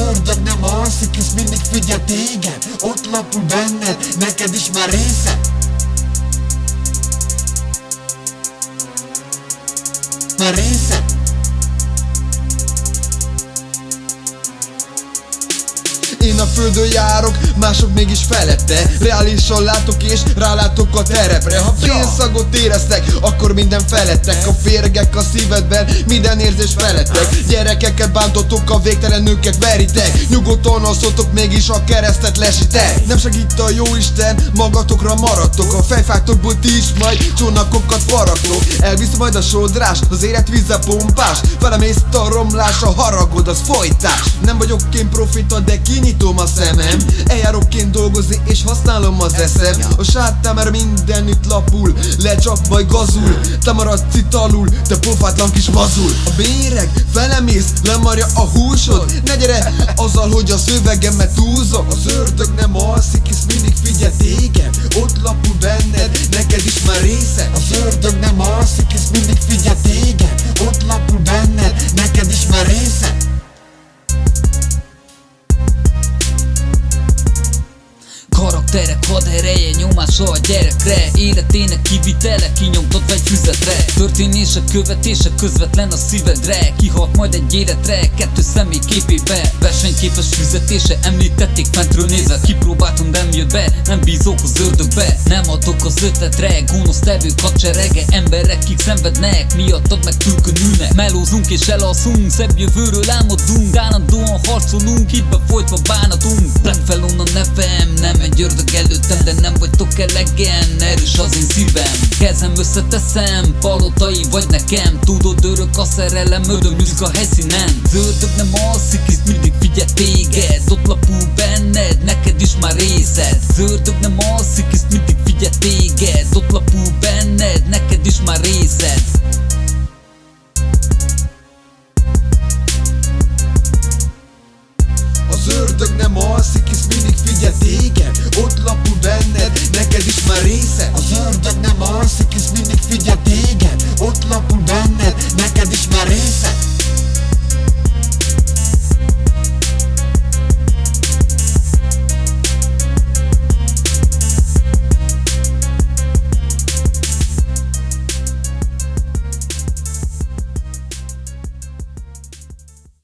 ördög nem alszik, és mindig figyel téged. Ott lapul benned, neked is már része. Már része a földön járok, mások mégis felette Reálisan látok és rálátok a terepre. Ha félszagot éreztek, akkor minden felettek A férgek a szívedben, minden érzés felettek Gyerekeket bántottok, a végtelen nőket veritek. Nyugodtan alszotok, mégis a keresztet lesitek. Nem segít a jóisten, magatokra maradtok. A fejfáktokból ti is majd csónakokat faragtok Elvisz majd a sodrás, az élet vízzel pompás. Felemész a romlás, a haragod az folytás. Nem vagyok én profita, de kinyitom a szemem. Eljárok én dolgozni és használom az eszem. A sátán már mindenütt lapul Lecsap vagy gazul. Te maradsz itt alul, te pofátlan kis mazul. A béreg felemész, lemarja a húsod. Ne gyere azzal, hogy a szövegemet túlzom Az ördög nem Karakterek hadereje nyomása a gyerekre Életének kivitele kinyomtott egy füzetre. Történések követése közvetlen a szívedre. Kihat majd egy életre, kettő személy képébe. Versenyképes fizetése említették fentről nézve. Kipróbáltam nem jött be, nem bízok az ördögbe. Nem adok az ötletre, gonosz tevők hadserege Emberek kik szenvednek, miattad meg tülkön ülnek. Melózunk és elalszunk, szebb jövőről álmodunk. Állandóan harcolunk, hitbe folytva bánatunk. Blackfellow a nevem, nem egy Ördög előttem, de nem vagytok elegen Erős az én szívem. Kezem összeteszem, palotai vagy nekem. Tudod, örök a szerelem, öröm nyűzg a helyszínen. Az nem alszik, hisz mindig figyel téged. Ott lapul benned, neked is már részed. Az ördög nem alszik, hisz mindig figyel téged. Ott lapul benned, neked is már részed. Az ördög nem alszik, hisz mindig